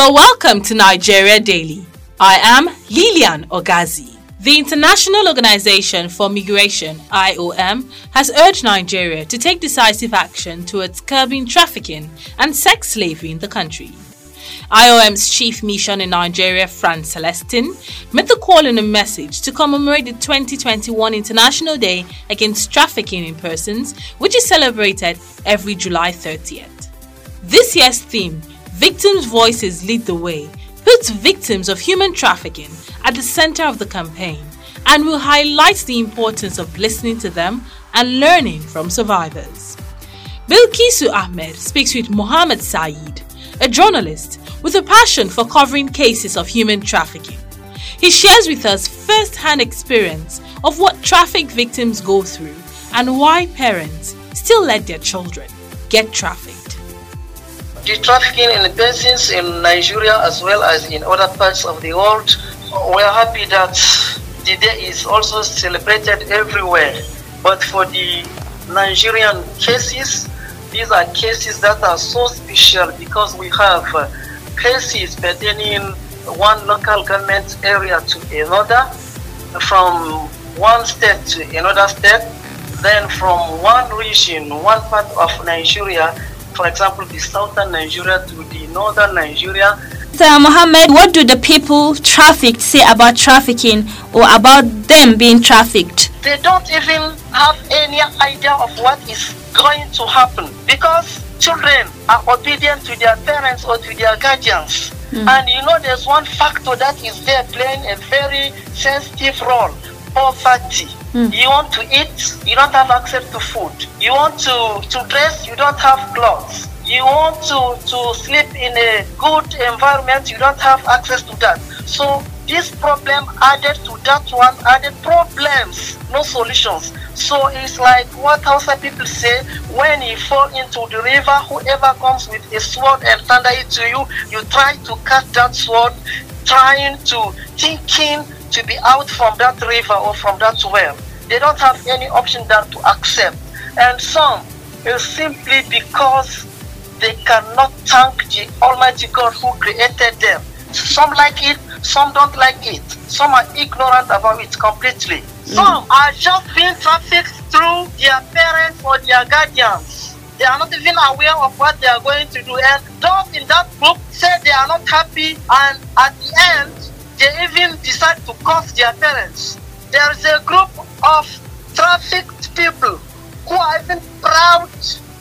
Are welcome to Nigeria Daily. I am Lilian Ogazi. The International Organization for Migration, IOM, has urged Nigeria to take decisive action towards curbing trafficking and sex slavery in the country. IOM's chief mission in Nigeria, Franz Celestin, made the call in a message to commemorate the 2021 International Day Against Trafficking in Persons, which is celebrated every July 30th. This year's theme, Victims' Voices Lead the Way, puts victims of human trafficking at the center of the campaign and will highlight the importance of listening to them and learning from survivors. Bilkisu Ahmed speaks with Mohammed Saeed, a journalist with a passion for covering cases of human trafficking. He shares with us first hand experience of what traffic victims go through and why parents still let their children get trafficked. The trafficking in persons in Nigeria as well as in other parts of the world, we are happy that the day is also celebrated everywhere. But for the Nigerian cases, these are cases that are so special because we have uh, cases pertaining one local government area to another, from one state to another state, then from one region, one part of Nigeria, for example, the southern Nigeria to the northern Nigeria. Sir Mohammed, what do the people trafficked say about trafficking or about them being trafficked? They don't even have any idea of what is going to happen because children are obedient to their parents or to their guardians. Mm. And you know, there's one factor that is there playing a very sensitive role poverty. Mm. You want to eat, you don't have access to food. You want to, to dress, you don't have clothes. You want to, to sleep in a good environment, you don't have access to that. So this problem added to that one added problems, no solutions. So it's like what Hausa people say, when you fall into the river, whoever comes with a sword and thunder it to you, you try to cut that sword, trying to, thinking to be out from that river or from that well. They don't have any option than to accept. And some is simply because they cannot thank the Almighty God who created them. Some like it, some don't like it. Some are ignorant about it completely. Mm. Some are just being trafficked through their parents or their guardians. They are not even aware of what they are going to do. And those in that group say they are not happy, and at the end, they even decide to curse their parents. There is a group of trafficked people who are even proud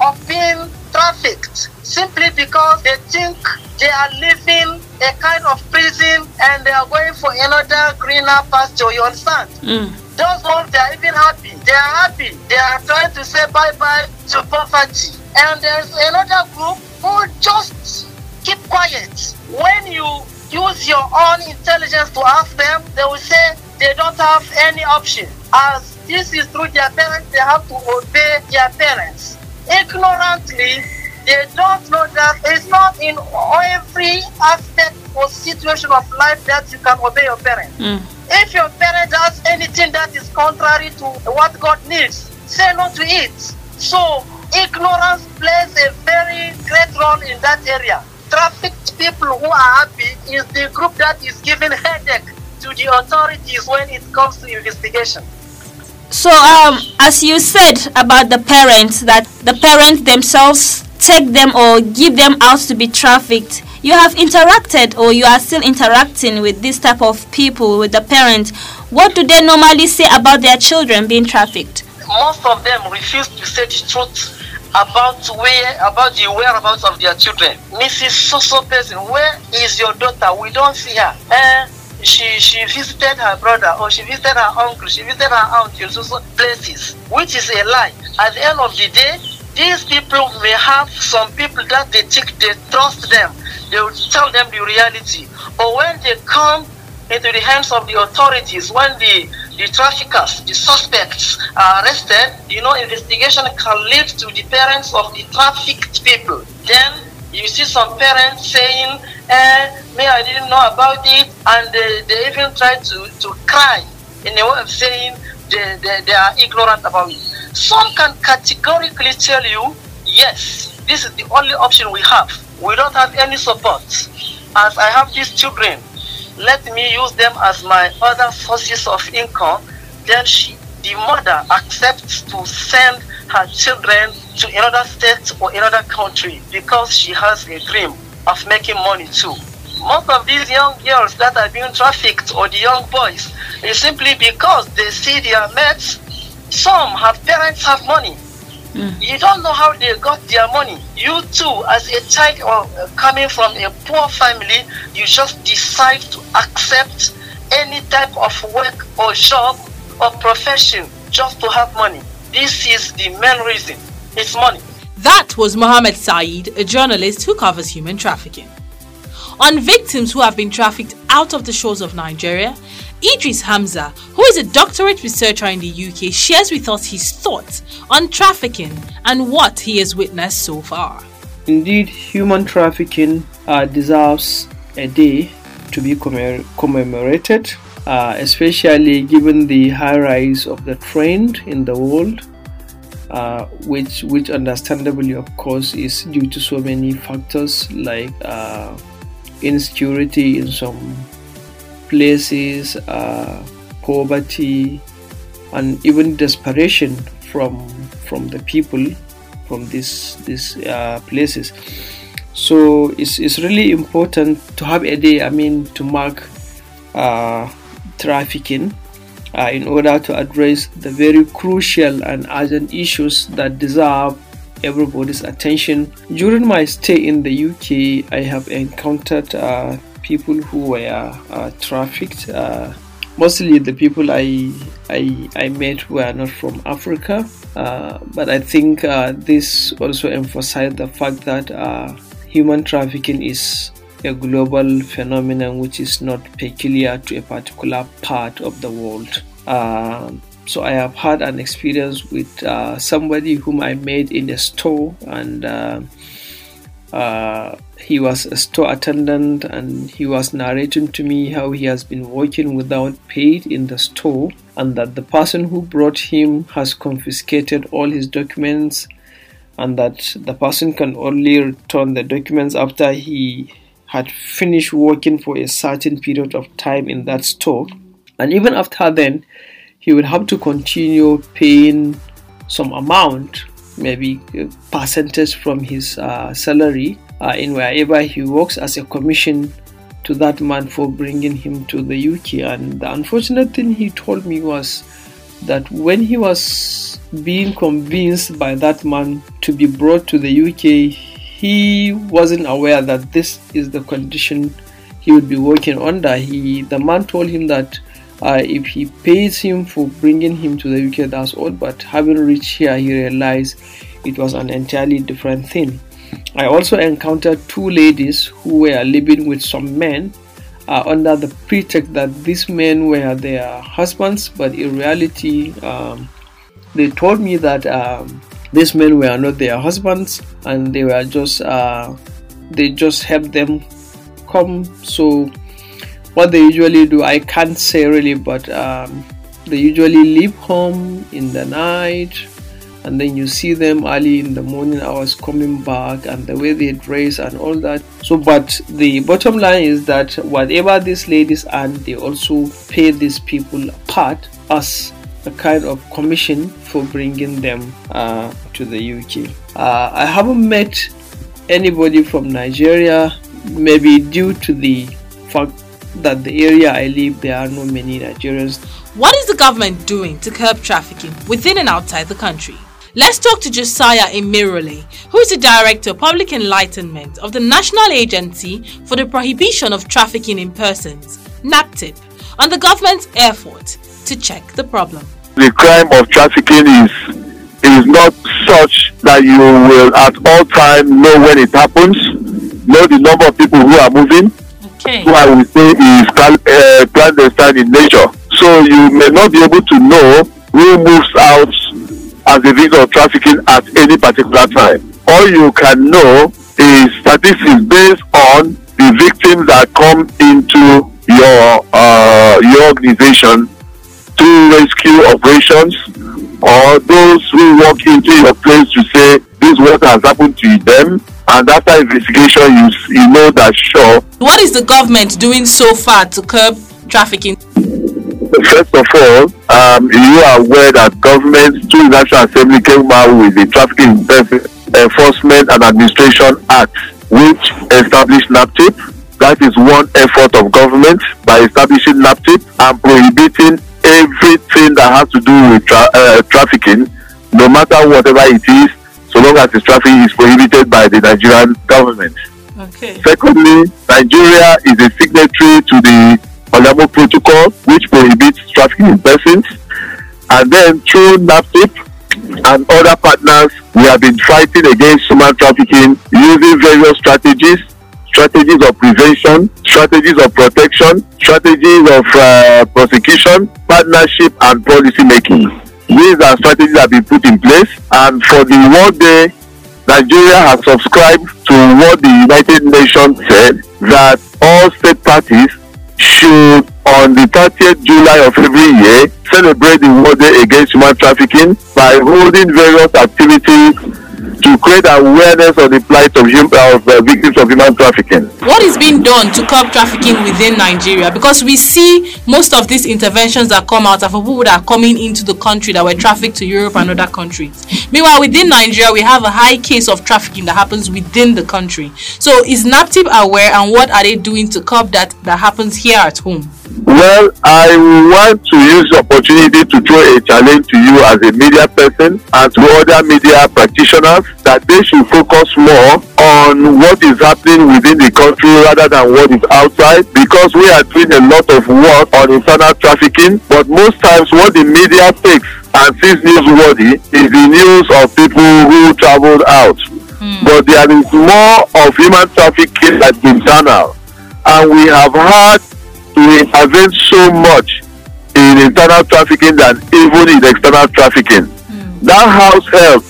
of being trafficked simply because they think they are living a kind of prison and they are going for another greener pasture. You understand? Mm. Those ones they are even happy. They are happy. They are trying to say bye bye to poverty. And there's another group who just keep quiet. When you use your own intelligence to ask them, they will say they don't have any option. As this is through their parents, they have to obey their parents. Ignorantly, they don't know that it's not in every aspect or situation of life that you can obey your parents. Mm. If your parent does anything that is contrary to what God needs, say no to it. So ignorance plays a very great role in that area. Trafficked people who are happy is the group that is giving headache to the authorities when it comes to investigation. So, um, as you said about the parents, that the parents themselves take them or give them out to be trafficked, you have interacted or you are still interacting with this type of people, with the parents. What do they normally say about their children being trafficked? Most of them refuse to say the truth about where about the whereabouts of their children. Mrs. So person, where is your daughter? We don't see her. Uh, she she visited her brother or she visited her uncle, she visited her aunt in places, which is a lie. At the end of the day, these people may have some people that they think they trust them. They will tell them the reality. Or when they come into the hands of the authorities, when the, the traffickers, the suspects are arrested, you know, investigation can lead to the parents of the trafficked people. Then you see some parents saying, eh, me, I didn't know about it, and they, they even try to, to cry in a way of saying they, they, they are ignorant about it. Some can categorically tell you, yes, this is the only option we have. We don't have any support. as I have these children, let me use them as my other sources of income. Then she, the mother accepts to send her children to another state or another country because she has a dream of making money too. Most of these young girls that are being trafficked or the young boys is simply because they see their mates. Some have parents have money. Mm. You don't know how they got their money. You too, as a child or uh, coming from a poor family, you just decide to accept any type of work or job or profession just to have money. This is the main reason. It's money. That was Mohammed Saeed, a journalist who covers human trafficking. On victims who have been trafficked out of the shores of Nigeria, Idris Hamza, who is a doctorate researcher in the UK, shares with us his thoughts on trafficking and what he has witnessed so far. Indeed, human trafficking uh, deserves a day to be commemorated, uh, especially given the high rise of the trend in the world, uh, which, which understandably, of course, is due to so many factors like uh, insecurity in some places, uh, poverty, and even desperation from from the people from these these uh, places. So it's, it's really important to have a day. I mean, to mark uh, trafficking uh, in order to address the very crucial and urgent issues that deserve everybody's attention. During my stay in the UK, I have encountered uh, people who were uh, trafficked. Uh, mostly the people I, I, I met were not from Africa, uh, but I think uh, this also emphasized the fact that uh, human trafficking is a global phenomenon which is not peculiar to a particular part of the world. So I have had an experience with somebody whom I met in a store, and he was a store attendant, and he was narrating to me how he has been working without paid in the store, and that the person who brought him has confiscated all his documents, and that the person can only return the documents after he had finished working for a certain period of time in that store, and even after then he would have to continue paying some amount, maybe a percentage from his uh, salary, uh, in wherever he works as a commission to that man for bringing him to the UK. And the unfortunate thing he told me was that when he was being convinced by that man to be brought to the UK, he wasn't aware that this is the condition he would be working under. He, the man told him that uh, if he pays him for bringing him to the UK, that's all. But having reached here, he realized it was an entirely different thing. I also encountered two ladies who were living with some men uh, under the pretext that these men were their husbands, but in reality, um, they told me that um, these men were not their husbands and they were just uh, they just helped them come. So what they usually do i can't say really but um, they usually leave home in the night and then you see them early in the morning hours coming back and the way they dress and all that so but the bottom line is that whatever these ladies earn they also pay these people part as a kind of commission for bringing them uh, to the uk uh, i haven't met anybody from nigeria maybe due to the fact that the area I live, there are no many Nigerians. What is the government doing to curb trafficking within and outside the country? Let's talk to Josiah Emerole, who is the Director of Public Enlightenment of the National Agency for the Prohibition of Trafficking in Persons, NAPTIP, on the government's effort to check the problem. The crime of trafficking is is not such that you will at all time know when it happens, know the number of people who are moving, okay. who I would say is uh, clandestine in nature. So you may not be able to know who moves out as a result of trafficking at any particular time. All you can know is statistics based on the victims that come into your uh, your organization through rescue operations or those who walk into your place to say this what has happened to them and after investigation you you know that sure What is the government doing so far to curb trafficking? First of all, um, you are aware that government through National Assembly came out with the Trafficking Enforcement and Administration Act, which established NAPTIP. That is one effort of government by establishing NAPTIP and prohibiting everything that has to do with tra- uh, trafficking, no matter whatever it is, so long as the trafficking is prohibited by the Nigerian government. Okay. Secondly, Nigeria is a signatory to the Palermo Protocol, which prohibits trafficking in persons. And then through NAPTIP and other partners, we have been fighting against human trafficking using various strategies strategies of prevention, strategies of protection, strategies of uh, prosecution, partnership, and policy making. These are strategies that have been put in place, and for the World Day, Nigeria has subscribed to what the United Nations said that all state parties should, on the 30th July of every year, celebrate the World Day Against Human Trafficking by holding various activities to create awareness of the plight of, of uh, victims of human trafficking. What is being done to curb trafficking within Nigeria? Because we see most of these interventions that come out for people that are coming into the country that were trafficked to Europe and other countries. Meanwhile, within Nigeria, we have a high case of trafficking that happens within the country. So, is NAPTIP aware and what are they doing to curb that that happens here at home? Well, I want to use the opportunity to throw a challenge to you as a media person and to other media practitioners that they should focus more on what is happening within the country rather than what is outside because we are doing a lot of work on internal trafficking, but most times what the media takes and sees newsworthy is the news of people who traveled out. Hmm. But there is more of human trafficking that's internal. And we have had to intervene so much in internal trafficking than even in external trafficking. That house help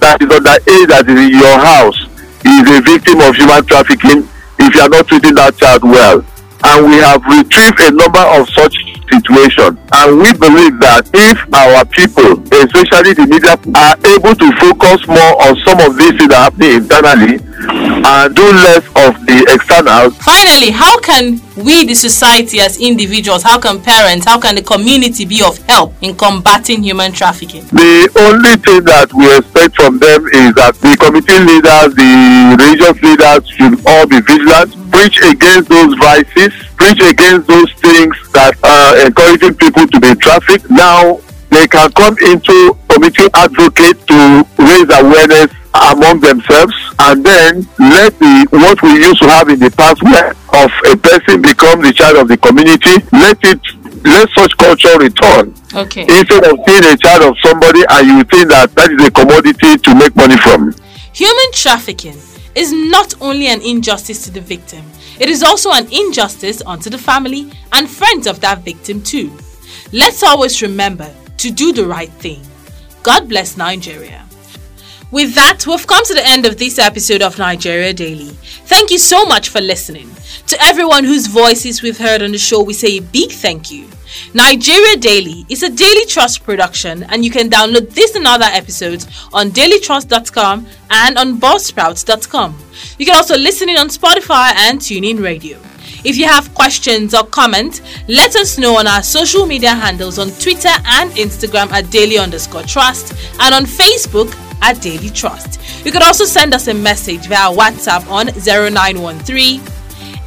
that is under age that is in your house is a victim of human trafficking if you are not treating that child well. And we have retrieved a number of such situations. And we believe that if our people, especially the media, are able to focus more on some of these things that are happening internally and do less of the external, Finally, how can we, the society, as individuals, how can parents, how can the community be of help in combating human trafficking? The only thing that we expect from them is that the community leaders, the religious leaders should all be vigilant, preach against those vices, preach against those things that are encouraging people to be trafficked. Now they can come into community advocate to raise awareness among themselves and then let the what we used to have in the past where of a person become the child of the community let it let such culture return Okay. instead of being a child of somebody and you think that that is a commodity to make money from. Human trafficking is not only an injustice to the victim, it is also an injustice unto the family and friends of that victim, too. Let's always remember to do the right thing. God bless Nigeria. With that, we've come to the end of this episode of Nigeria Daily. Thank you so much for listening. To everyone whose voices we've heard on the show, we say a big thank you. Nigeria Daily is a Daily Trust production, and you can download this and other episodes on dailytrust.com and on buzzsprouts.com. You can also listen in on Spotify and TuneIn Radio. If you have questions or comments, let us know on our social media handles on Twitter and Instagram at daily underscore trust and on Facebook at Daily Trust. You could also send us a message via WhatsApp on 0913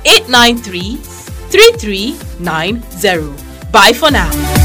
893 3390. Bye for now.